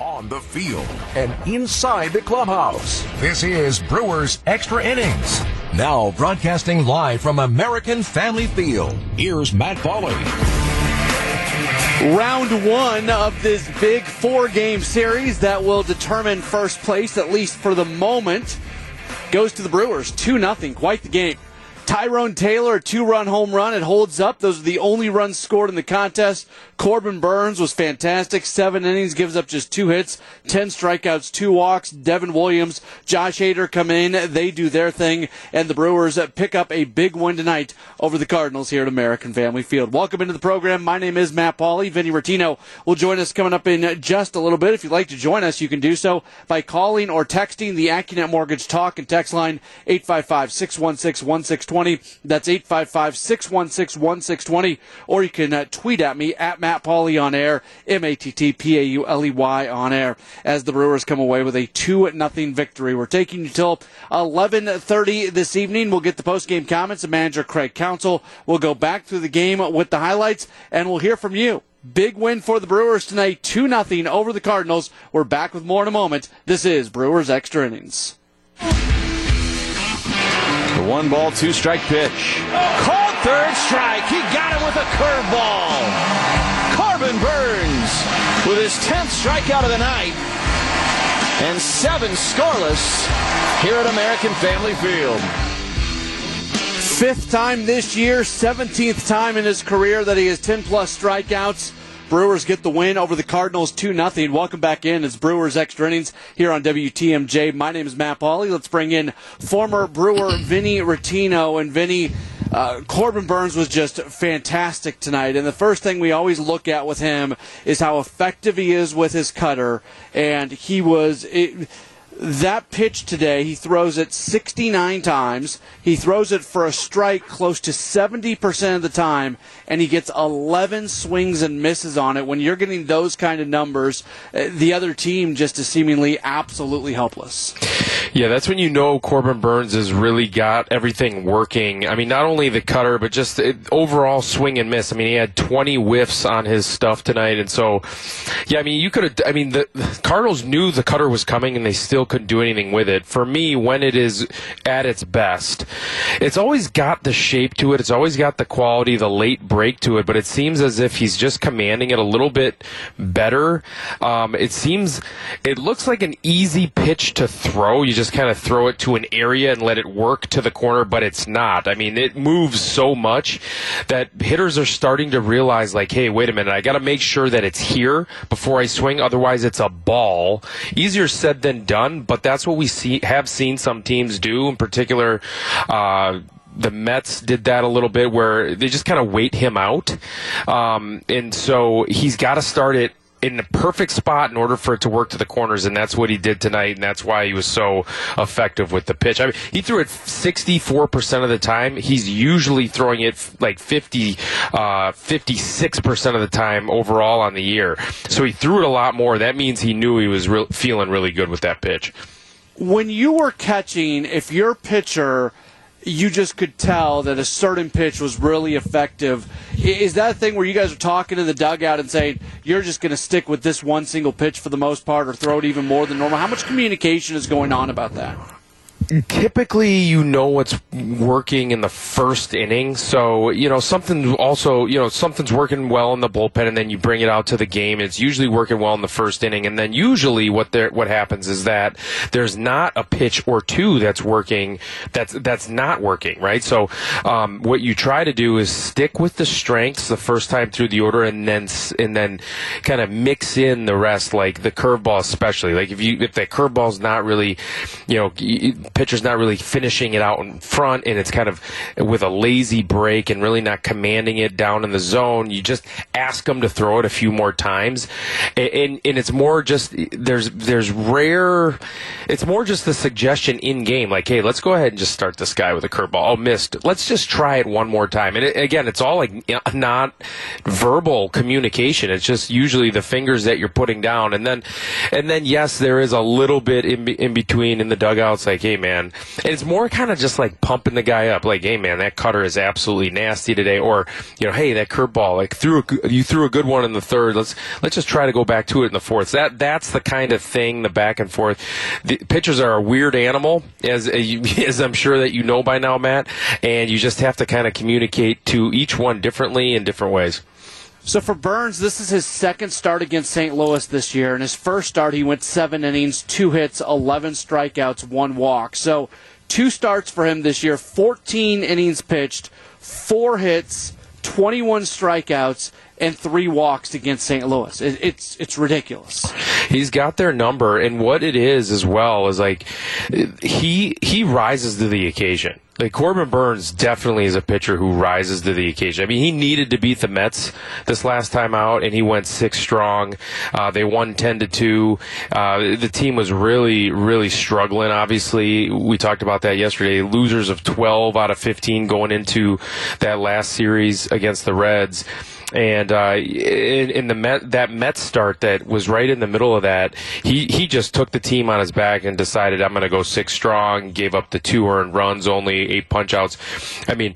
on the field, and inside the clubhouse. This is Brewers Extra Innings. Now broadcasting live from American Family Field. Here's Matt Pauley. Round one of this big four game series that will determine first place, at least for the moment, goes to the Brewers. 2 0. Quite the game. Tyrone Taylor, a two run home run. It holds up. Those are the only runs scored in the contest. Corbin Burnes was fantastic. Seven innings, gives up just two hits, 10 strikeouts, two walks. Devin Williams, Josh Hader come in. They do their thing. And the Brewers uh, pick up a big win tonight over the Cardinals here at American Family Field. Welcome into the program. My name is Matt Pauley. Vinny Rottino will join us coming up in just a little bit. If you'd like to join us, you can do so by calling or texting the AccuNet Mortgage Talk and Text line 855 616 1620. That's 855 616 1620. Or you can uh, tweet at me at Matt Pauley on air, M A T T P A U L E Y on air, as the Brewers come away with a 2 0 victory. We're taking you till 11.30 this evening. We'll get the post game comments of manager Craig Counsell. We'll go back through the game with the highlights, and we'll hear from you. Big win for the Brewers tonight, 2 0 over the Cardinals. We're back with more in a moment. This is Brewers Extra Innings. One ball, two strike pitch. Called third strike. He got it with a curveball. Corbin Burnes with his 10th strikeout of the night and seven scoreless here at American Family Field. Fifth time this year, 17th time in his career that he has 10 plus strikeouts. Brewers get the win over the Cardinals 2 0. Welcome back in. It's Brewers Extra Innings here on WTMJ. My name is Matt Pauley. Let's bring in former Brewer Vinny Rottino. And Vinny, uh, Corbin Burnes was just fantastic tonight. And the first thing we always look at with him is how effective he is with his cutter. And he was. It, that pitch today, he throws it 69 times. He throws it for a strike close to 70% of the time, and he gets 11 swings and misses on it. When you're getting those kind of numbers, uh, the other team just is seemingly absolutely helpless. Yeah, that's when you know Corbin Burnes has really got everything working. I mean, not only the cutter, but just the overall swing and miss. I mean, he had 20 whiffs on his stuff tonight, and so, yeah, I mean, you could have. I mean, the, the Cardinals knew the cutter was coming, and they still couldn't do anything with it. For me, when it is at its best, it's always got the shape to it. It's always got the quality, the late break to it. But it seems as if he's just commanding it a little bit better. Um, it seems, it looks like an easy pitch to throw. You just kind of throw it to an area and let it work to the corner, but it's not. I mean, it moves so much that hitters are starting to realize, like, hey, wait a minute, I got to make sure that it's here before I swing. Otherwise, it's a ball. Easier said than done, but that's what we see have seen some teams do. In particular, uh, the Mets did that a little bit where they just kind of wait him out. Um, and so he's got to start it in the perfect spot in order for it to work to the corners, and that's what he did tonight, and that's why he was so effective with the pitch. I mean, he threw it 64% of the time. He's usually throwing it like 50, uh, 56% of the time overall on the year. So he threw it a lot more. That means he knew he was re- feeling really good with that pitch. When you were catching, if your pitcher – you just could tell that a certain pitch was really effective. Is that a thing where you guys are talking in the dugout and saying you're just going to stick with this one single pitch for the most part, or throw it even more than normal? How much communication is going on about that? Typically you know what's working in the first inning. So, you know, something also, you know, something's working well in the bullpen and then you bring it out to the game. It's usually working well in the first inning. And then usually what there, what happens is that there's not a pitch or two that's working, that's, that's not working, right? So, um, what you try to do is stick with the strengths the first time through the order and then, and then kind of mix in the rest, like the curveball especially. Like if you, if that curveball's not really, you know, pitcher's not really finishing it out in front and it's kind of with a lazy break and really not commanding it down in the zone, you just ask them to throw it a few more times. And, and it's more just, there's, there's rare, it's more just the suggestion in game, like, hey, let's go ahead and just start this guy with a curveball. Oh, missed. Let's just try it one more time. And it, again, it's all like not verbal communication. It's just usually the fingers that you're putting down. And then, and then yes, there is a little bit in, in between in the dugouts, like, hey, man, man. And it's more kind of just like pumping the guy up, like, hey, man, that cutter is absolutely nasty today, or you know, hey, that curveball, like threw a, you threw a good one in the third. Let's let's just try to go back to it in the fourth. That that's the kind of thing, the back and forth. The pitchers are a weird animal, as as I'm sure that you know by now, Matt, and you just have to kind of communicate to each one differently in different ways. So for Burnes, this is his second start against St. Louis this year. In his first start, he went seven innings, two hits, 11 strikeouts, one walk. So two starts for him this year, 14 innings pitched, four hits, 21 strikeouts, and three walks against St. Louis. It, it's it's ridiculous. He's got their number, and what it is as well is like he he rises to the occasion. Like Corbin Burnes definitely is a pitcher who rises to the occasion. I mean, he needed to beat the Mets this last time out, and he went six strong. Uh, they won ten to two. Uh, the team was really, really struggling. Obviously, we talked about that yesterday. Losers of twelve out of fifteen going into that last series against the Reds and uh, in, in, the Met, that Mets start that was right in the middle of that, he he just took the team on his back and decided I'm going to go six strong. Gave up the two earned runs, only eight punchouts. I mean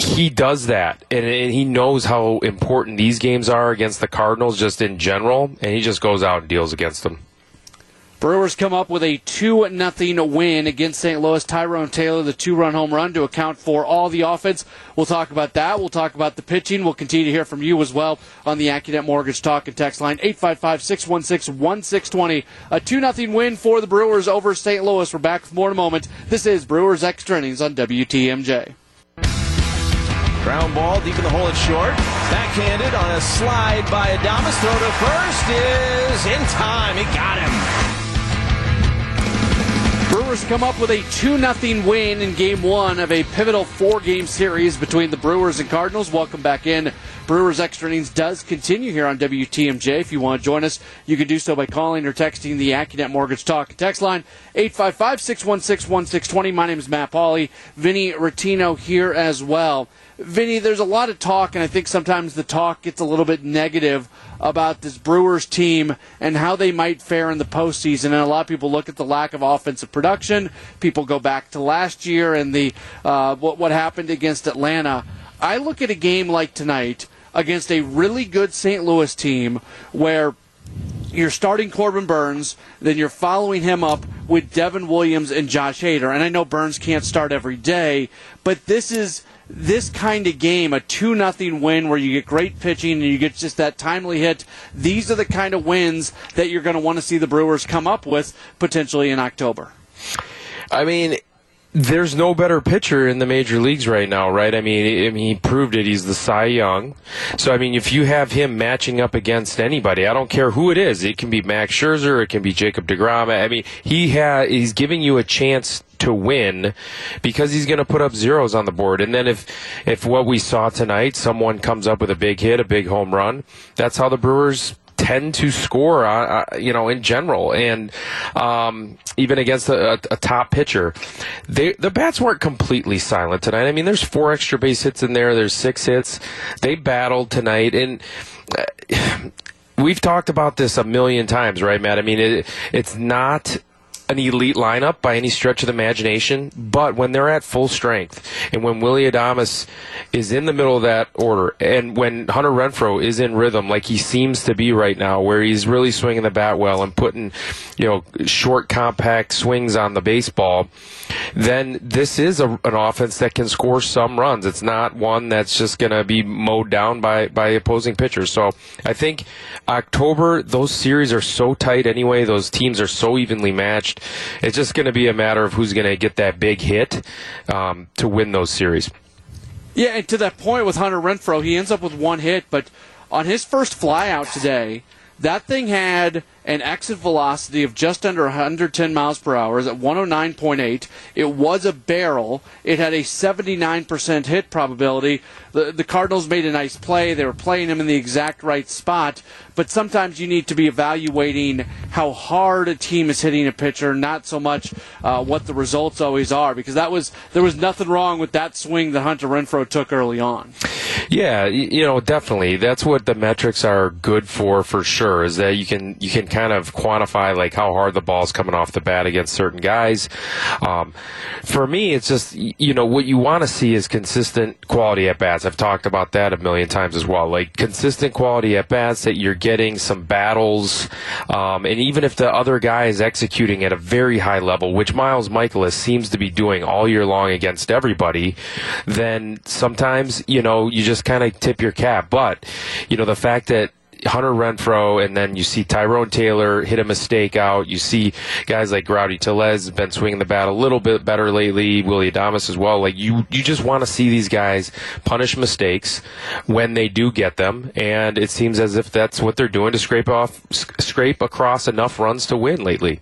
he does that, and, and, he knows how important these games are against the Cardinals, just in general, and he just goes out and deals against them. Brewers come up with a 2 nothing win against St. Louis. Tyrone Taylor, the two run home run to account for all the offense. We'll talk about that. We'll talk about the pitching. We'll continue to hear from you as well on the AccuNet Mortgage Talk and Text line 855 616 1620. A 2 0 win for the Brewers over St. Louis. We're back with more in a moment. This is Brewers Extra Innings on WTMJ. Ground ball deep in the hole at short. Backhanded on a slide by Adames. Throw to first is in time. He got him. Brewers come up with a 2 0 win in game one of a pivotal four game series between the Brewers and Cardinals. Welcome back in. Brewers Extra Innings does continue here on WTMJ. If you want to join us, you can do so by calling or texting the AccuNet Mortgage Talk text line 855 616 1620. My name is Matt Pauley. Vinny Rottino here as well. Vinny, there's a lot of talk, and I think sometimes the talk gets a little bit negative about this Brewers team and how they might fare in the postseason. And a lot of people look at the lack of offensive production. People go back to last year and the uh, what what happened against Atlanta. I look at a game like tonight against a really good St. Louis team where you're starting Corbin Burnes, then you're following him up with Devin Williams and Josh Hader. And I know Burnes can't start every day, but this is this kind of game, a 2 nothing win where you get great pitching and you get just that timely hit, these are the kind of wins that you're going to want to see the Brewers come up with potentially in October. I mean, there's no better pitcher in the major leagues right now, right? I mean, I mean, he proved it. He's the Cy Young. So, I mean, if you have him matching up against anybody, I don't care who it is. It can be Max Scherzer, it can be Jacob DeGrom. I mean, he ha- he's giving you a chance to win because he's going to put up zeros on the board. And then if if what we saw tonight, someone comes up with a big hit, a big home run, that's how the Brewers tend to score, uh, uh, you know, in general, and um, even against a, a, top pitcher. They, the bats weren't completely silent tonight. I mean, there's four extra base hits in there. There's six hits. They battled tonight, and. Uh, we've talked about this a million times, right, Matt? I mean, it, it's not an elite lineup by any stretch of the imagination, but when they're at full strength and when Willy Adames is in the middle of that order and when Hunter Renfroe is in rhythm like he seems to be right now where he's really swinging the bat well and putting, you know, short compact swings on the baseball, then this is a, an offense that can score some runs. It's not one that's just going to be mowed down by by opposing pitchers. So, I think October those series are so tight anyway, those teams are so evenly matched it's just going to be a matter of who's going to get that big hit um, to win those series. Yeah, and to that point with Hunter Renfroe, he ends up with one hit, but on his first flyout today, that thing had an exit velocity of just under 110 miles per hour, Is at 109.8. It was a barrel. It had a 79% hit probability. The, the Cardinals made a nice play. They were playing him in the exact right spot, but sometimes you need to be evaluating how hard a team is hitting a pitcher, not so much uh, what the results always are, because that was there was nothing wrong with that swing that Hunter Renfroe took early on. Yeah, you know, definitely. That's what the metrics are good for, for sure. Is that you can you can kind of quantify like how hard the ball's coming off the bat against certain guys. Um, for me, it's just you know what you want to see is consistent quality at bats. I've talked about that a million times as well. Like consistent quality at bats that you're getting some battles, um, and even if the other guy is executing at a very high level, which Miles Mikolas seems to be doing all year long against everybody, then sometimes you know you just kind of tip your cap. But you know the fact that Hunter Renfroe, and then you see Tyrone Taylor hit a mistake out. You see guys like Rowdy Tellez have been swinging the bat a little bit better lately. Willy Adames as well. Like you, you just want to see these guys punish mistakes when they do get them, and it seems as if that's what they're doing to scrape off, scrape across enough runs to win lately.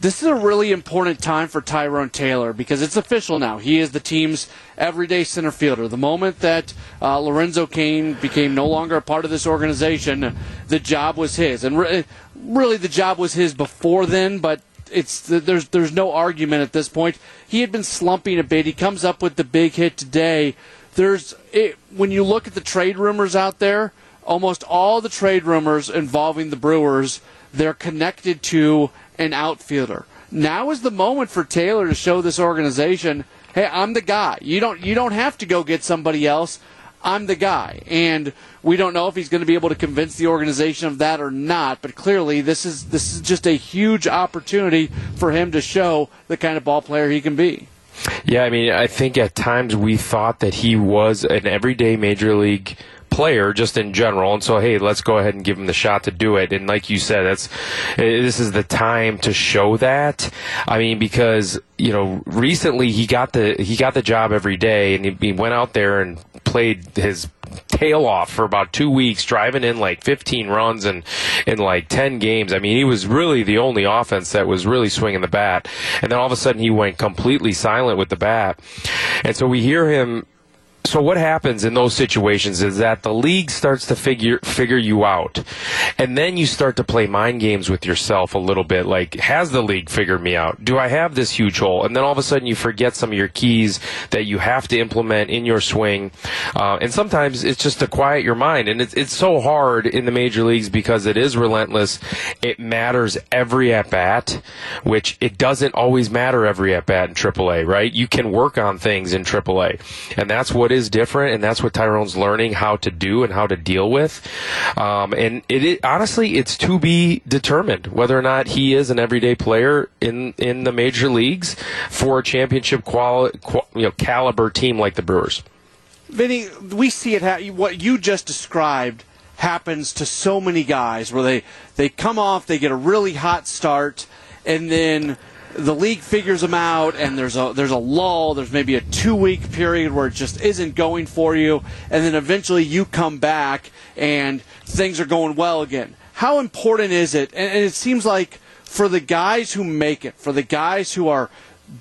This is a really important time for Tyrone Taylor because it's official now. He is the team's everyday center fielder. The moment that uh, Lorenzo Cain became no longer a part of this organization, the job was his. And re- really, the job was his before then, but it's there's there's no argument at this point. He had been slumping a bit. He comes up with the big hit today. There's it, when you look at the trade rumors out there, almost all the trade rumors involving the Brewers, they're connected to an outfielder. Now is the moment for Taylor to show this organization, hey, I'm the guy. You don't you don't have to go get somebody else. I'm the guy. And we don't know if he's going to be able to convince the organization of that or not, but clearly this is this is just a huge opportunity for him to show the kind of ball player he can be. Yeah, I mean, I think at times we thought that he was an everyday major league player just in general. And so, hey, let's go ahead and give him the shot to do it. And like you said, that's eh, this is the time to show that. I mean, because you know, recently he got the he got the job every day, and he, he went out there and played his tail off for about two weeks, driving in like 15 runs and in like 10 games. I mean, he was really the only offense that was really swinging the bat. And then all of a sudden, he went completely silent with the bat. And so we hear him so what happens in those situations is that the league starts to figure figure you out, and then you start to play mind games with yourself a little bit. Like, has the league figured me out? Do I have this huge hole? And then all of a sudden you forget some of your keys that you have to implement in your swing, uh, and sometimes it's just to quiet your mind. And it's it's so hard in the major leagues because it is relentless. It matters every at bat, which it doesn't always matter every at bat in AAA. Right? You can work on things in AAA, and that's what is different, and that's what Tyrone's learning how to do and how to deal with. Um, and it, it, honestly, it's to be determined whether or not he is an everyday player in in the major leagues for a championship quali- qual- you know, caliber team like the Brewers. Vinny, we see it. Ha- what you just described happens to so many guys where they they come off, they get a really hot start, and then the league figures them out, and there's a there's a lull. There's maybe a two week period where it just isn't going for you, and then eventually you come back and things are going well again. How important is it? And, and it seems like for the guys who make it, for the guys who are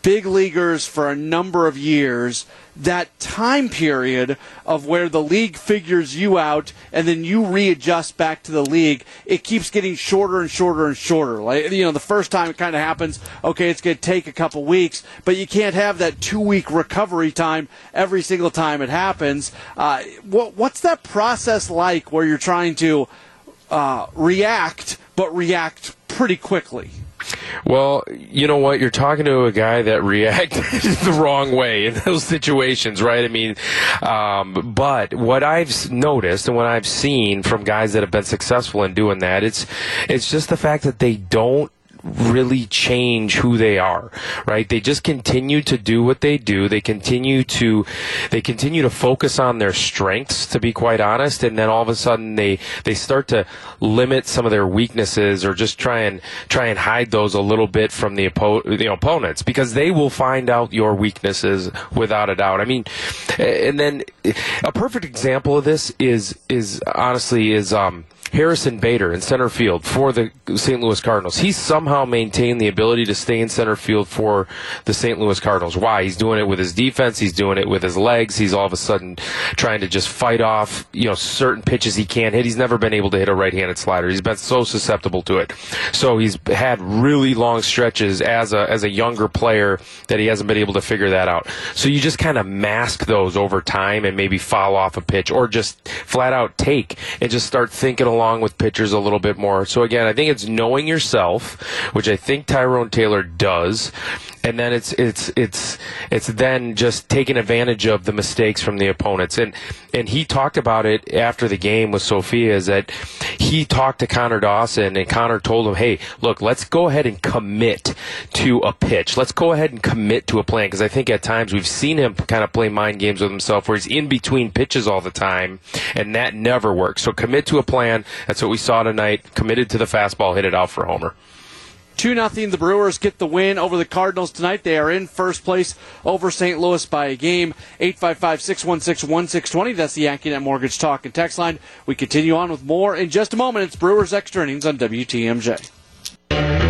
big leaguers for a number of years, that time period of where the league figures you out and then you readjust back to the league, it keeps getting shorter and shorter and shorter. Like you know, the first time it kind of happens, okay, it's going to take a couple weeks, but you can't have that two week recovery time every single time it happens. Uh, what, what's that process like where you're trying to uh, react, but react pretty quickly? Well, you know what? You're talking to a guy that reacted the wrong way in those situations, right? I mean, um, but what I've noticed and what I've seen from guys that have been successful in doing that, it's it's just the fact that they don't really change who they are, right? They just continue to do what they do. They continue to, they continue to focus on their strengths, to be quite honest, and then all of a sudden they, they start to limit some of their weaknesses or just try and, try and hide those a little bit from the, oppo- the opponents because they will find out your weaknesses without a doubt. I mean, and then a perfect example of this is, is honestly is, um, Harrison Bader in center field for the St. Louis Cardinals. He's somehow maintained the ability to stay in center field for the St. Louis Cardinals. Why? He's doing it with his defense. He's doing it with his legs. He's all of a sudden trying to just fight off, you know, certain pitches he can't hit. He's never been able to hit a right-handed slider. He's been so susceptible to it. So he's had really long stretches as a as a younger player that he hasn't been able to figure that out. So you just kind of mask those over time and maybe foul off a pitch or just flat out take and just start thinking along with pitchers a little bit more. So again, I think it's knowing yourself, which I think Tyrone Taylor does and then it's it's it's it's then just taking advantage of the mistakes from the opponents. And and he talked about it after the game with Sophia is that he talked to Connor Dawson and Connor told him, "Hey, look, let's go ahead and commit to a pitch. Let's go ahead and commit to a plan because I think at times we've seen him kind of play mind games with himself where he's in between pitches all the time, and that never works. So commit to a plan. That's what we saw tonight. Committed to the fastball, hit it out for Homer. 2 0. The Brewers get the win over the Cardinals tonight. They are in first place over St. Louis by a game. 855 616 1620. That's the AccuNet Mortgage Talk and Text line. We continue on with more in just a moment. It's Brewers Extra Innings on WTMJ.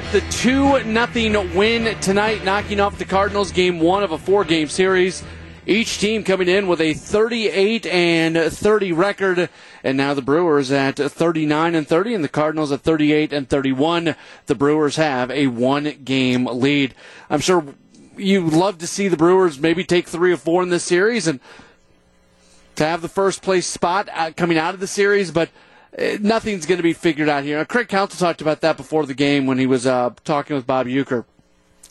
Get the 2 0 win tonight, knocking off the Cardinals game one of a four game series. Each team coming in with a 38 and 30 record, and now the Brewers at 39 and 30, and the Cardinals at 38 and 31. The Brewers have a one game lead. I'm sure you love to see the Brewers maybe take three or four in this series and to have the first place spot uh, coming out of the series, but nothing's going to be figured out here. Now, Craig Counsell talked about that before the game when he was uh, talking with Bob Uecker.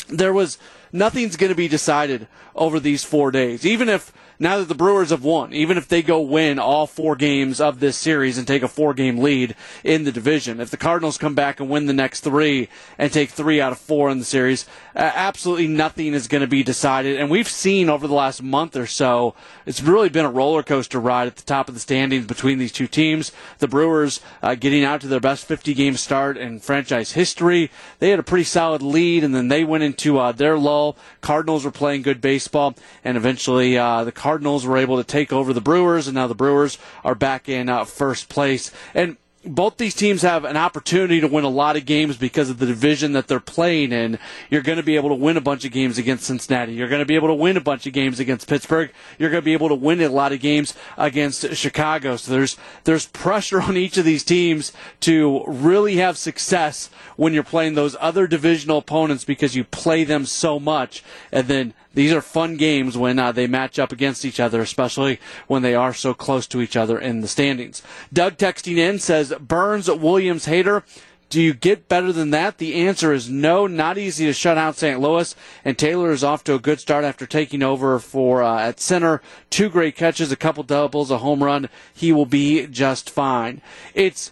There was nothing's going to be decided over these four days. Even if now that the Brewers have won, even if they go win all four games of this series and take a four game lead in the division, if the Cardinals come back and win the next three and take three out of four in the series, absolutely nothing is going to be decided. And we've seen over the last month or so, it's really been a roller coaster ride at the top of the standings between these two teams. The Brewers uh, getting out to their best 50 game start in franchise history. They had a pretty solid lead, and then they went into uh, their lull. Cardinals were playing good baseball, and eventually uh, the Cardinals were able to take over the Brewers, and now the Brewers are back in uh, first place. And both these teams have an opportunity to win a lot of games because of the division that they're playing in. You're going to be able to win a bunch of games against Cincinnati. You're going to be able to win a bunch of games against Pittsburgh. You're going to be able to win a lot of games against Chicago. So there's there's pressure on each of these teams to really have success when you're playing those other divisional opponents because you play them so much and then these are fun games when uh, they match up against each other, especially when they are so close to each other in the standings. Doug texting in says Burnes Williams, Hader. Do you get better than that? The answer is no. Not easy to shut out St. Louis, and Taylor is off to a good start after taking over for uh, at center. Two great catches, a couple doubles, a home run. He will be just fine. It's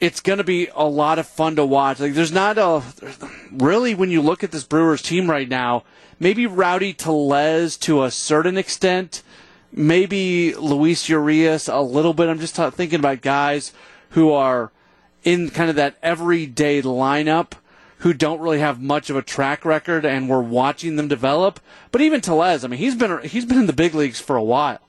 it's going to be a lot of fun to watch. Like there's not a really when you look at this Brewers team right now, maybe Rowdy Tellez to a certain extent, maybe Luis Urias a little bit. I'm just thinking about guys who are in kind of that everyday lineup who don't really have much of a track record and we're watching them develop. But even Tellez, I mean, he's been he's been in the big leagues for a while.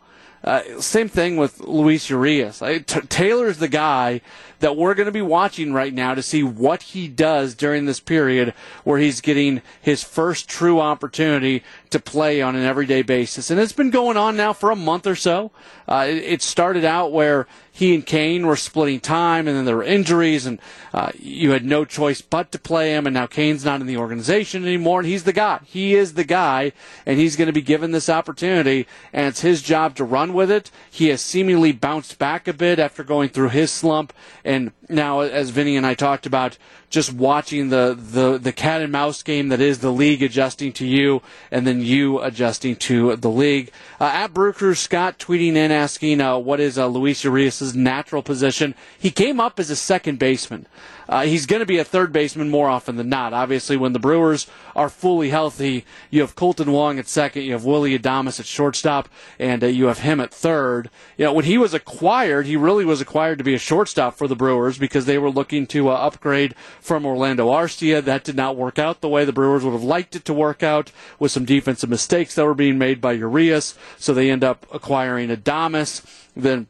Uh, same thing with Luis Urias. T- Taylor's the guy that we're going to be watching right now to see what he does during this period where he's getting his first true opportunity to play on an everyday basis. And it's been going on now for a month or so. Uh, it, it, started out where he and Cain were splitting time, and then there were injuries, and uh, you had no choice but to play him. And now Cain's not in the organization anymore, and he's the guy. He is the guy, and he's going to be given this opportunity, and it's his job to run with it. He has seemingly bounced back a bit after going through his slump, and now, as Vinny and I talked about, just watching the, the, the cat and mouse game that is the league adjusting to you and then you adjusting to the league. Uh, at Brew Crew, Scott tweeting in asking uh, what is uh, Luis Urias' natural position. He came up as a second baseman. Uh, he's going to be a third baseman more often than not. Obviously, when the Brewers are fully healthy, you have Kolten Wong at second, you have Willy Adames at shortstop, and uh, you have him at third. You know, when he was acquired, he really was acquired to be a shortstop for the Brewers because they were looking to uh, upgrade from Orlando Arcia. That did not work out the way the Brewers would have liked it to work out with some defensive mistakes that were being made by Urias. So they end up acquiring Adames. Then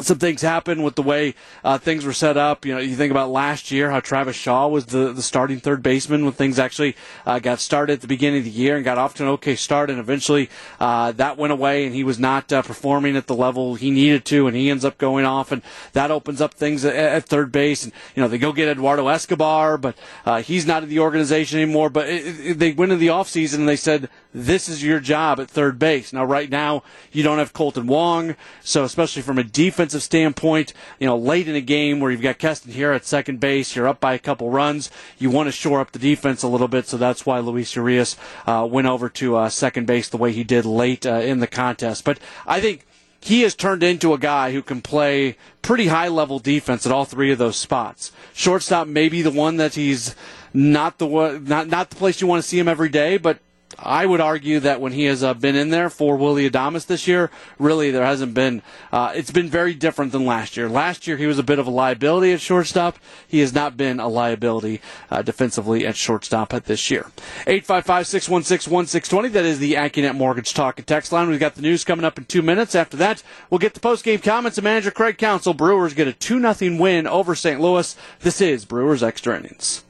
some things happen with the way uh, things were set up. You know, you think about last year how Travis Shaw was the, the starting third baseman when things actually uh, got started at the beginning of the year and got off to an okay start, and eventually uh, that went away and he was not uh, performing at the level he needed to, and he ends up going off, and that opens up things at, at third base. And you know, they go get Eduardo Escobar, but uh, he's not in the organization anymore. But it, it, they went in the offseason and they said this is your job at third base. Now, right now, you don't have Kolten Wong, so especially from a defensive standpoint, you know, late in a game where you've got Keston Hiura at second base, you're up by a couple runs, you want to shore up the defense a little bit, so that's why Luis Urias uh, went over to uh, second base the way he did late uh, in the contest. But I think he has turned into a guy who can play pretty high level defense at all three of those spots. Shortstop may be the one that he's not the one, not not the place you want to see him every day, but I would argue that when he has uh, been in there for Willy Adames this year, really there hasn't been. Uh, it's been very different than last year. Last year he was a bit of a liability at shortstop. He has not been a liability uh, defensively at shortstop at this year. 855-616-1620. That is the AccuNet Mortgage Talk and Text line. We've got the news coming up in two minutes. After that, we'll get the post-game comments of manager Craig Counsell. Brewers get a 2-0 win over St. Louis. This is Brewers Extra Innings.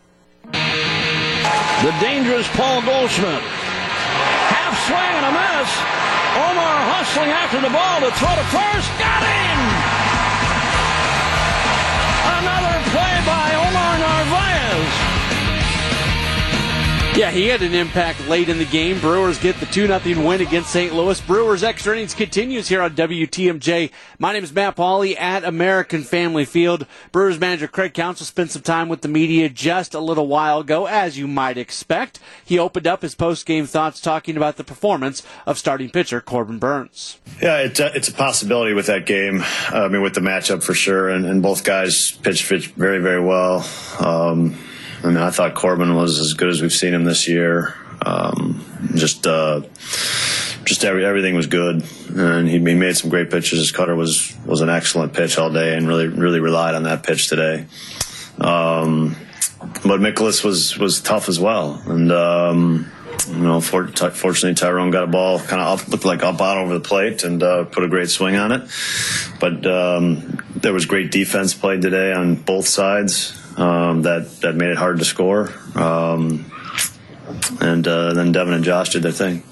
The dangerous Paul Goldschmidt swing and a miss. Omar hustling after the ball to throw to first. Got him! Yeah, he had an impact late in the game. Brewers get the 2 0 win against St. Louis. Brewers extra innings continues here on WTMJ. My name is Matt Pauley at American Family Field. Brewers manager Craig Counsell spent some time with the media just a little while ago, as you might expect. He opened up his post game thoughts talking about the performance of starting pitcher Corbin Burnes. Yeah, it's a, it's a possibility with that game. I mean, with the matchup for sure, and, and both guys pitched, pitched very, very well. Um, I mean, I thought Corbin was as good as we've seen him this year. Um, just, uh, just every, everything was good, and he, he, made some great pitches. His cutter was was an excellent pitch all day, and really really relied on that pitch today. Um, but Mikolas was was tough as well, and um, you know, for, t- fortunately Tyrone got a ball kind of up, looked like up out over the plate, and uh, put a great swing on it. But um, there was great defense played today on both sides um, that that made it hard to score. Um, and uh, then Devin and Josh did their thing.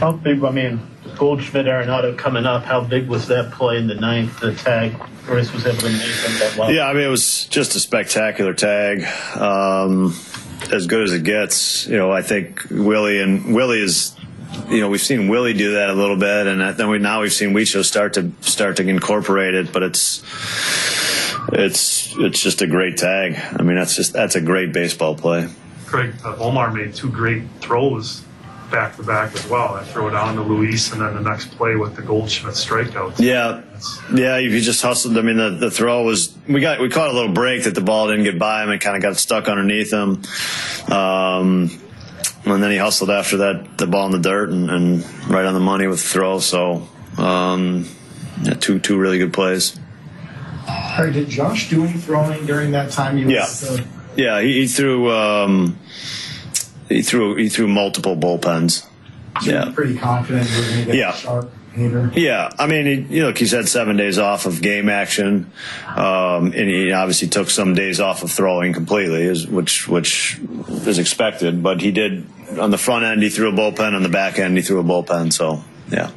How big? I mean, Goldschmidt Arenado coming up. How big was that play in the ninth? The tag Chris was able to make that well. Yeah, I mean it was just a spectacular tag. Um, as good as it gets. You know, I think Willie and Willie is you know, we've seen Willie do that a little bit, and then we now we've seen Wicho start to start to incorporate it. But it's it's it's just a great tag. I mean, that's just that's a great baseball play. Craig uh, Omar made two great throws back to back as well. I throw it on to Luis, and then the next play with the Goldschmidt strikeout. Yeah, yeah. You just hustled. I mean, the, the throw was we got we caught a little break that the ball didn't get by him. It kind of got stuck underneath him. Um, and then he hustled after that the ball in the dirt and, and right on the money with the throw. So um, yeah, two two really good plays. Right, did Josh do any throwing during that time? He was, yeah, uh, yeah, he, he threw. Um, he threw. He threw multiple bullpens. So yeah, pretty confident. yeah. Sharp. Yeah, I mean, he, you know, he's had seven days off of game action, um, and he obviously took some days off of throwing completely, which which is expected. But he did on the front end, he threw a bullpen. On the back end, he threw a bullpen. So, yeah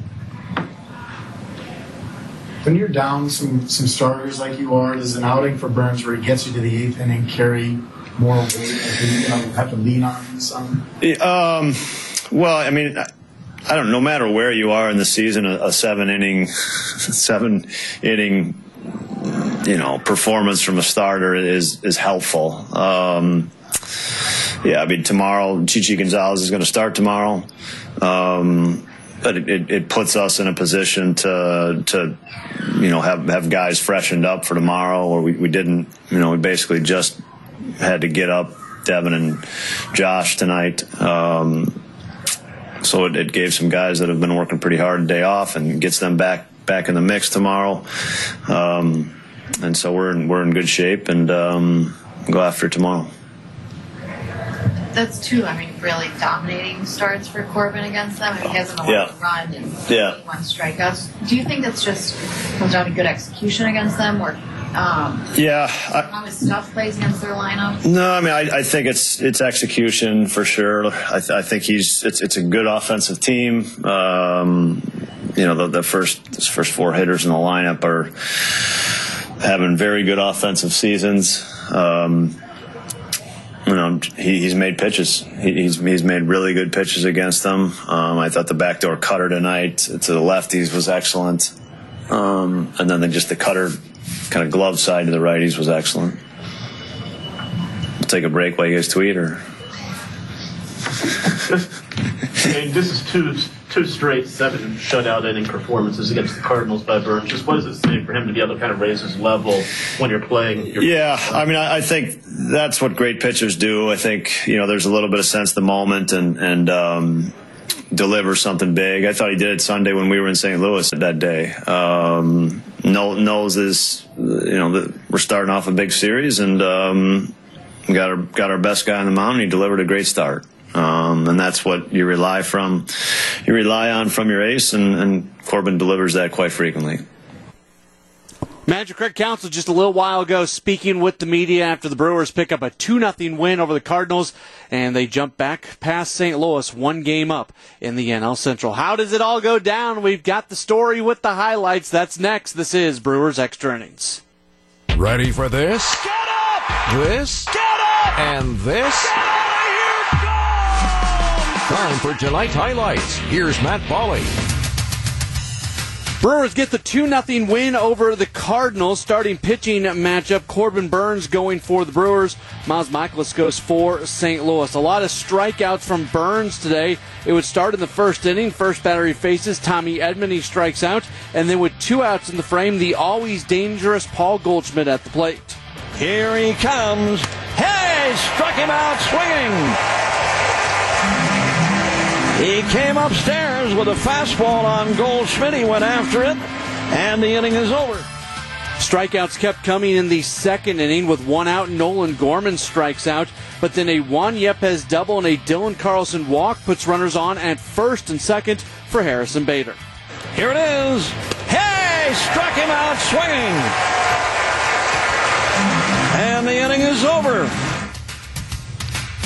when you're down some some starters like you are, does an outing for Burnes where he gets you to the eighth inning carry more weight? You know, have to lean on some. Um, well, I mean. I don't. No matter where you are in the season, a, a seven inning, seven inning, you know, performance from a starter is is helpful. Um, yeah, I mean, tomorrow, Chichi Gonzalez is going to start tomorrow. Um, but it, it, puts us in a position to to you know have have guys freshened up for tomorrow, or we, we didn't. You know, we basically just had to get up Devin and Josh tonight. Um, so it, it gave some guys that have been working pretty hard a day off and gets them back back in the mix tomorrow. Um, and so we're in, we're in good shape and um, go after tomorrow. That's two, I mean, really dominating starts for Corbin against them. I mean, he hasn't allowed Yeah. run and Yeah. one strikeouts. Do you think that's just comes down to good execution against them, or um, Yeah, I, how his stuff plays against their lineup? No, I mean, I, I think it's it's execution for sure. I, th- I think he's it's it's a good offensive team. Um, you know, the, the first first four hitters in the lineup are having very good offensive seasons. Um, you know, he, he's made pitches. He, he's he's made really good pitches against them. Um, I thought the backdoor cutter tonight to the lefties was excellent, um, and then the, just the cutter kind of glove side to the righties was excellent. We'll take a break while you guys tweet, or mean, this is two two straight seven shutout inning performances against the Cardinals by Burnes. Just what does it say for him to be able to kind of raise his level when you're playing? Your Yeah, I mean, I, I think that's what great pitchers do. I think you know, there's a little bit of sense the moment and and um, deliver something big. I thought he did it Sunday when we were in St. Louis that day. Um, knows is you know we're starting off a big series and um, got our got our best guy on the mound. and He delivered a great start. Um, and that's what you rely from, you rely on from your ace, and, and Corbin delivers that quite frequently. Magic Craig Counsell just a little while ago speaking with the media after the Brewers pick up a 2 0 win over the Cardinals and they jump back past St. Louis one game up in the NL Central. How does it all go down? We've got the story with the highlights. That's next. This is Brewers Extra Innings. Ready for this? Get up! This? Get up! And this? Time for tonight's highlights. Here's Matt Pauley. Brewers get the 2 0 win over the Cardinals. Starting pitching matchup, Corbin Burnes going for the Brewers. Miles Mikolas goes for St. Louis. A lot of strikeouts from Burnes today. It would start in the first inning. First batter he faces, Tommy Edman. He strikes out. And then with two outs in the frame, the always dangerous Paul Goldschmidt at the plate. Here he comes. Hey, struck him out swinging. He came upstairs with a fastball on Goldschmidt. He went after it, and the inning is over. Strikeouts kept coming in the second inning with one out. Nolan Gorman strikes out, but then a Juan Yepez double and a Dylan Carlson walk puts runners on at first and second for Harrison Bader. Here it is. Hey, struck him out swinging. And the inning is over.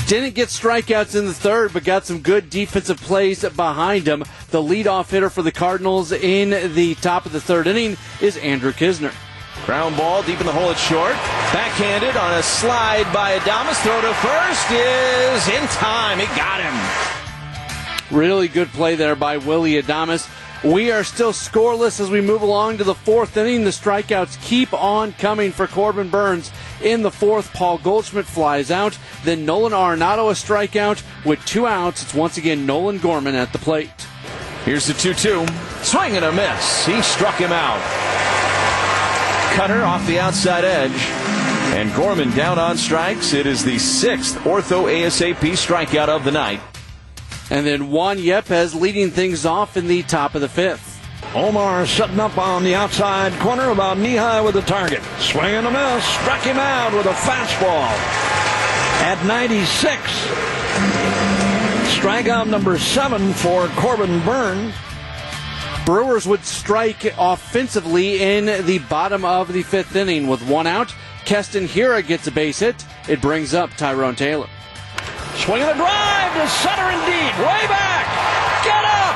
Didn't get strikeouts in the third, but got some good defensive plays behind him. The leadoff hitter for the Cardinals in the top of the third inning is Andrew Knizner. Ground ball deep in the hole at short. Backhanded on a slide by Adames. Throw to first is in time. He got him. Really good play there by Willy Adames. We are still scoreless as we move along to the fourth inning. The strikeouts keep on coming for Corbin Burnes. In the fourth, Paul Goldschmidt flies out. Then Nolan Arenado a strikeout. With two outs, it's once again Nolan Gorman at the plate. Here's the 2 2. Swing and a miss. He struck him out. Cutter off the outside edge. And Gorman down on strikes. It is the sixth Ortho ASAP strikeout of the night. And then Juan Yepez leading things off in the top of the fifth. Omar setting up on the outside corner about knee high with the target. Swing and a miss. Struck him out with a fastball. At 96. Strikeout number seven for Corbin Burnes. Brewers would strike offensively in the bottom of the fifth inning with one out. Keston Hiura gets a base hit. It brings up Tyrone Taylor. Swinging a drive to center and deep. Way back. Get up.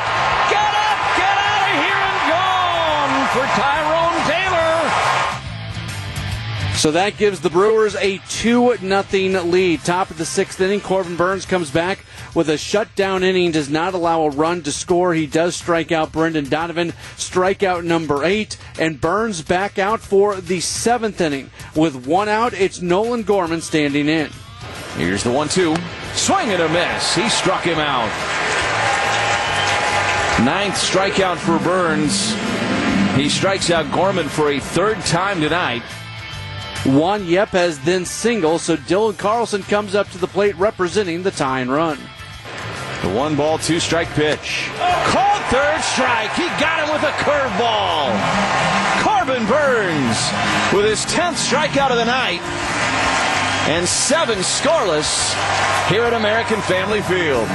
Get up. Get out of here and gone for Tyrone Taylor. So that gives the Brewers a 2 0 lead. Top of the sixth inning, Corbin Burnes comes back with a shutdown inning, does not allow a run to score. He does strike out Brendan Donovan, strikeout number eight, and Burnes back out for the seventh inning. With one out, it's Nolan Gorman standing in. Here's the one two. Swing and a miss. He struck him out. Ninth strikeout for Burnes. He strikes out Gorman for a third time tonight. Juan Yepez then singles, so Dylan Carlson comes up to the plate representing the tie and run. The one ball, two strike pitch. Called third strike. He got it with a curveball. Corbin Burnes with his 10th strikeout of the night and seven scoreless here at American Family Field.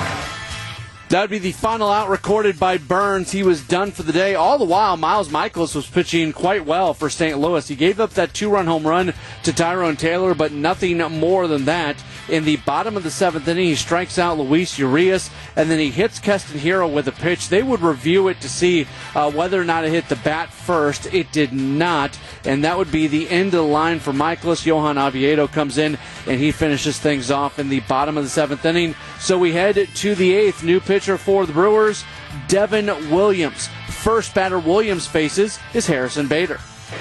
That would be the final out recorded by Burnes. He was done for the day. All the while, Miles Mikolas was pitching quite well for St. Louis. He gave up that two run home run to Tyrone Taylor, but nothing more than that. In the bottom of the seventh inning, he strikes out Luis Urias, and then he hits Keston Hiura with a pitch. They would review it to see uh, whether or not it hit the bat first. It did not, and that would be the end of the line for Mikolas. Johan Oviedo comes in, and he finishes things off in the bottom of the seventh inning. So we head to the eighth. New pitcher for the Brewers, Devin Williams. First batter Williams faces is Harrison Bader.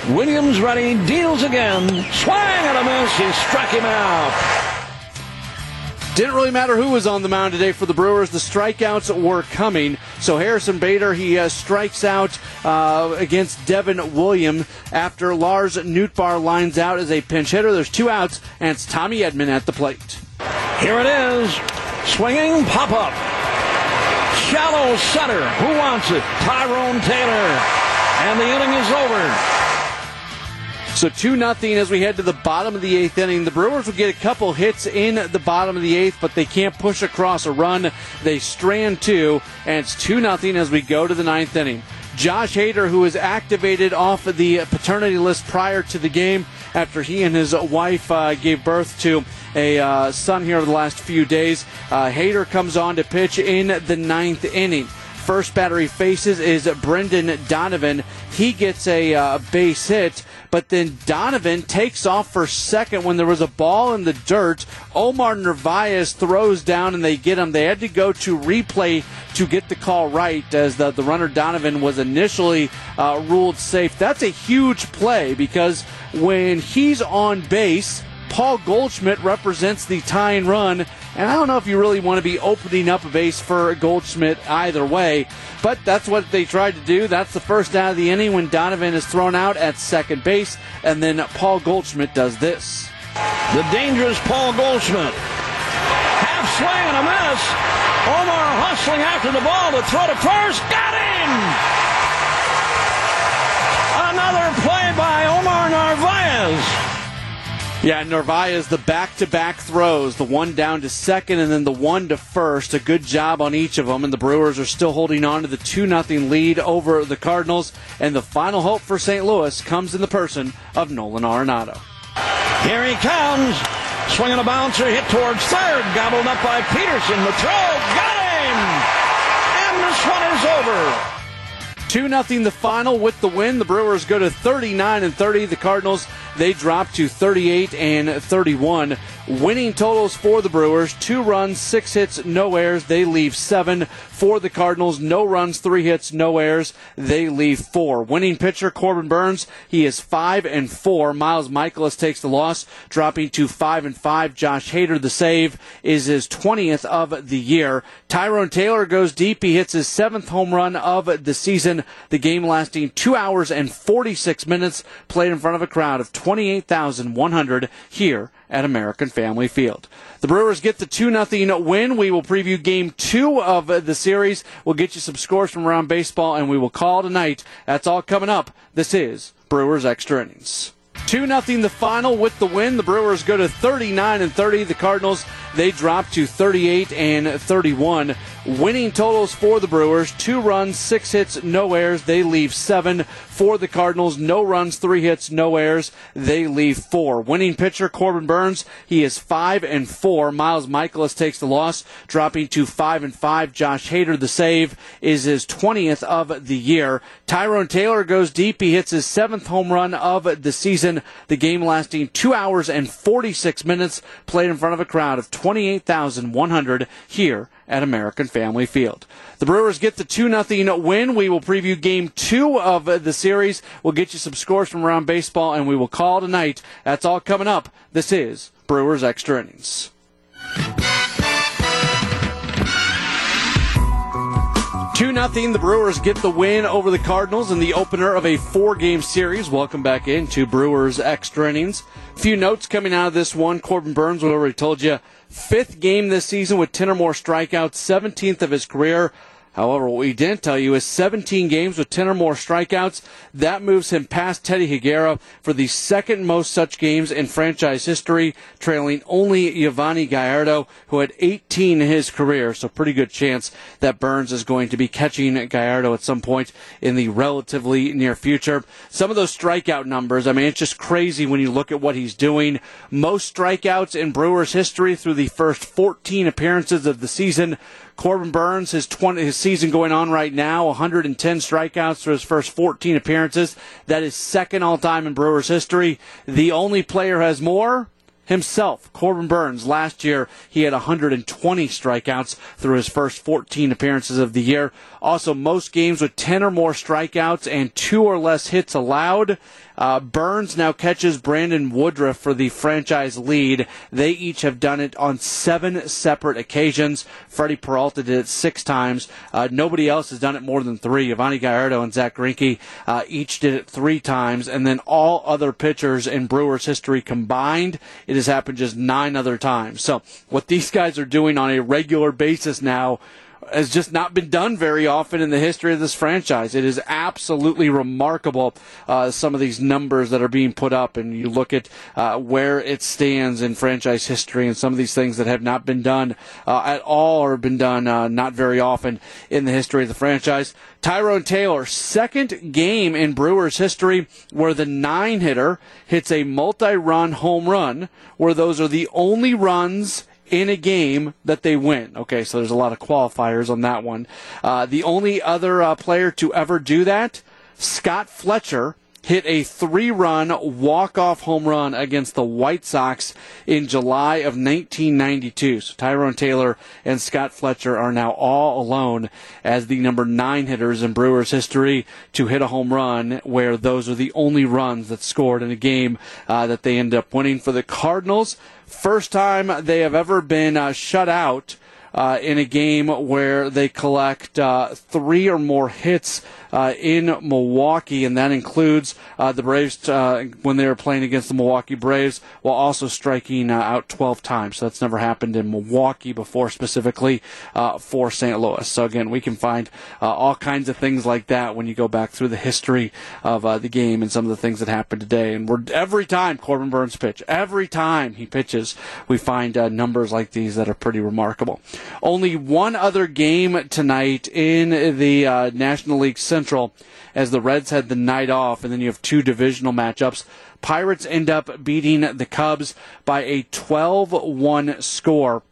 Williams ready, deals again. Swing and a miss. He struck him out. Didn't really matter who was on the mound today for the Brewers. The strikeouts were coming. So Harrison Bader, he uh, strikes out uh, against Devin William after Lars Nootbaar lines out as a pinch hitter. There's two outs, and it's Tommy Edman at the plate. Here it is. Swinging, pop up. Shallow center. Who wants it? Tyrone Taylor. And the inning is over. So 2 nothing as we head to the bottom of the eighth inning. The Brewers will get a couple hits in the bottom of the eighth, but they can't push across a run. They strand two, and it's 2 nothing as we go to the ninth inning. Josh Hader, who was activated off of the paternity list prior to the game after he and his wife uh, gave birth to a uh, son here the last few days. Uh, Hader comes on to pitch in the ninth inning. First batter he faces is Brendan Donovan. He gets a uh, base hit, but then Donovan takes off for second when there was a ball in the dirt. Omar Narvaez throws down and they get him. They had to go to replay to get the call right as the, the runner Donovan was initially uh, ruled safe. That's a huge play because when he's on base, Paul Goldschmidt represents the tying run, and I don't know if you really want to be opening up a base for Goldschmidt either way, but that's what they tried to do. That's the first out of the inning when Donovan is thrown out at second base, and then Paul Goldschmidt does this. The dangerous Paul Goldschmidt. Half swing and a miss. Omar hustling after the ball to throw to first. Got him! Another play by Omar Narvaez. Yeah, Narvaez, the back to back throws, the one down to second and then the one to first. A good job on each of them, and the Brewers are still holding on to the 2 0 lead over the Cardinals. And the final hope for St. Louis comes in the person of Nolan Arenado. Here he comes. Swinging a bouncer, hit towards third, gobbled up by Peterson. The throw, got him! And this one is over. 2 0 the final with the win. The Brewers go to 39 and 30. The Cardinals, they drop to 38 and 31. Winning totals for the Brewers two runs, six hits, no errors. They leave seven. For the Cardinals, no runs, three hits, no errors. They leave four. Winning pitcher Corbin Burnes, he is five and four. Miles Mikolas takes the loss, dropping to five and five. Josh Hader, the save, is his 20th of the year. Tyrone Taylor goes deep. He hits his seventh home run of the season. The game lasting two hours and 46 minutes, played in front of a crowd of 28,100 here at American Family Field. The Brewers get the 2 0 win. We will preview game two of the series. We'll get you some scores from around baseball, and we will call tonight. That's all coming up. This is Brewers Extra Innings. 2 0 the final with the win. The Brewers go to 39 and 30. The Cardinals, they drop to 38 and 31. Winning totals for the Brewers two runs, six hits, no errors. They leave seven. For the Cardinals, no runs, three hits, no errors. They leave four. Winning pitcher Corbin Burnes, he is five and four. Miles Mikolas takes the loss, dropping to five and five. Josh Hader, the save, is his 20th of the year. Tyrone Taylor goes deep. He hits his seventh home run of the season. The game lasting two hours and 46 minutes, played in front of a crowd of 28,100 here at American Family Field. The Brewers get the 2 0 win. We will preview game two of the series. We'll get you some scores from around baseball, and we will call tonight. That's all coming up. This is Brewers Extra Innings. 2 0 the Brewers get the win over the Cardinals in the opener of a four game series. Welcome back into Brewers extra innings. A few notes coming out of this one. Corbin Burnes, we already told you, fifth game this season with 10 or more strikeouts, 17th of his career. However, what we didn't tell you is 17 games with 10 or more strikeouts. That moves him past Teddy Higuera for the second most such games in franchise history, trailing only Yovani Gallardo, who had 18 in his career. So pretty good chance that Burnes is going to be catching Gallardo at some point in the relatively near future. Some of those strikeout numbers, I mean, it's just crazy when you look at what he's doing. Most strikeouts in Brewers history through the first 14 appearances of the season. Corbin Burnes, his 20, his season going on right now, 110 strikeouts for his first 14 appearances. That is second all time in Brewers history. The only player has more himself, Corbin Burnes. Last year, he had 120 strikeouts through his first 14 appearances of the year. Also, most games with 10 or more strikeouts and two or less hits allowed. Uh, Burnes now catches Brandon Woodruff for the franchise lead. They each have done it on seven separate occasions. Freddie Peralta did it six times. Uh, nobody else has done it more than three. Yovani Gallardo and Zack Greinke uh, each did it three times, and then all other pitchers in Brewers history combined, it has happened just nine other times. So what these guys are doing on a regular basis now has just not been done very often in the history of this franchise. It is absolutely remarkable, uh, some of these numbers that are being put up, and you look at uh, where it stands in franchise history and some of these things that have not been done uh, at all or been done uh, not very often in the history of the franchise. Tyrone Taylor, second game in Brewers history where the nine hitter hits a multi run home run, where those are the only runs in a game that they win. Okay, so there's a lot of qualifiers on that one. Uh, the only other uh, player to ever do that, Scott Fletcher, hit a three run walk off home run against the White Sox in July of 1992. So Tyrone Taylor and Scott Fletcher are now all alone as the number nine hitters in Brewers history to hit a home run where those are the only runs that scored in a game uh, that they end up winning for the Cardinals. First time they have ever been uh, shut out uh, in a game where they collect uh, three or more hits uh, in Milwaukee, and that includes uh, the Braves uh, when they were playing against the Milwaukee Braves, while also striking uh, out 12 times. So that's never happened in Milwaukee before, specifically uh, for St. Louis. So again, we can find all kinds of things like that when you go back through the history of the game and some of the things that happened today. And we're every time Corbin Burnes pitch, every time he pitches, we find numbers like these that are pretty remarkable. Only one other game tonight in the National League Central Central as the Reds had the night off, and then you have two divisional matchups. Pirates end up beating the Cubs by a 12 1 score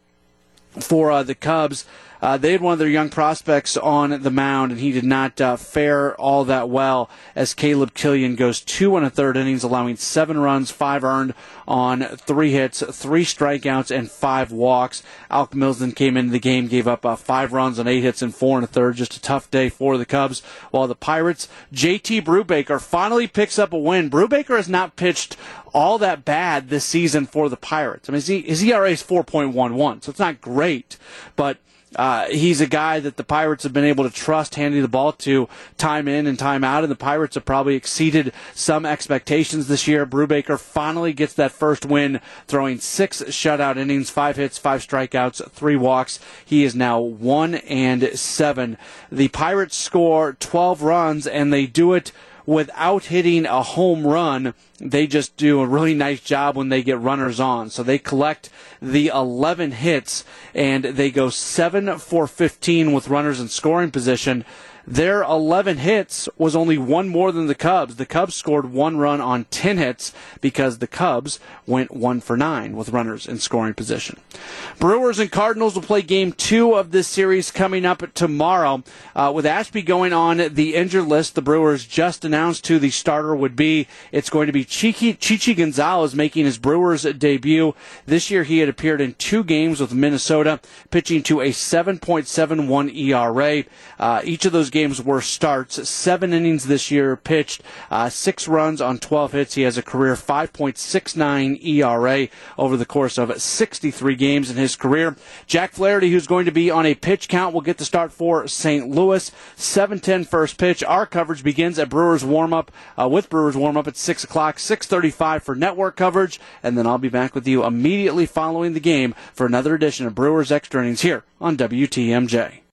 for uh, the Cubs. Uh, they had one of their young prospects on the mound, and he did not uh, fare all that well as Caleb Killian goes two and a third innings, allowing seven runs, five earned on three hits, three strikeouts, and five walks. Alec Mills came into the game, gave up uh, five runs on eight hits and four and a third. Just a tough day for the Cubs. While the Pirates, JT Brubaker finally picks up a win. Brubaker has not pitched all that bad this season for the Pirates. I mean, his ERA is 4.11, so it's not great, but uh, he's a guy that the Pirates have been able to trust handing the ball to time in and time out, and the Pirates have probably exceeded some expectations this year. Brubaker finally gets that first win, throwing six shutout innings, five hits, five strikeouts, three walks. He is now one and seven. The Pirates score 12 runs, and they do it without hitting a home run. They just do a really nice job when they get runners on. So they collect the 11 hits and they go 7 for 15 with runners in scoring position. Their 11 hits was only one more than the Cubs. The Cubs scored one run on 10 hits because the Cubs went one for nine with runners in scoring position. Brewers and Cardinals will play game two of this series coming up tomorrow. Uh, with Ashby going on the injured list, the Brewers just announced who the starter would be. It's going to be Chichi, Chichi Gonzalez making his Brewers debut. This year he had appeared in two games with Minnesota, pitching to a 7.71 ERA. Uh, each of those games were starts. Seven innings this year, pitched uh, six runs on 12 hits. He has a career 5.69 ERA over the course of 63 games in his career. Jack Flaherty, who's going to be on a pitch count, will get the start for St. Louis. 7:10 first pitch. Our coverage begins at Brewers warm up uh, with Brewers warm up at six o'clock. 6:35 for network coverage, and then I'll be back with you immediately following the game for another edition of Brewers Extra Innings here on WTMJ.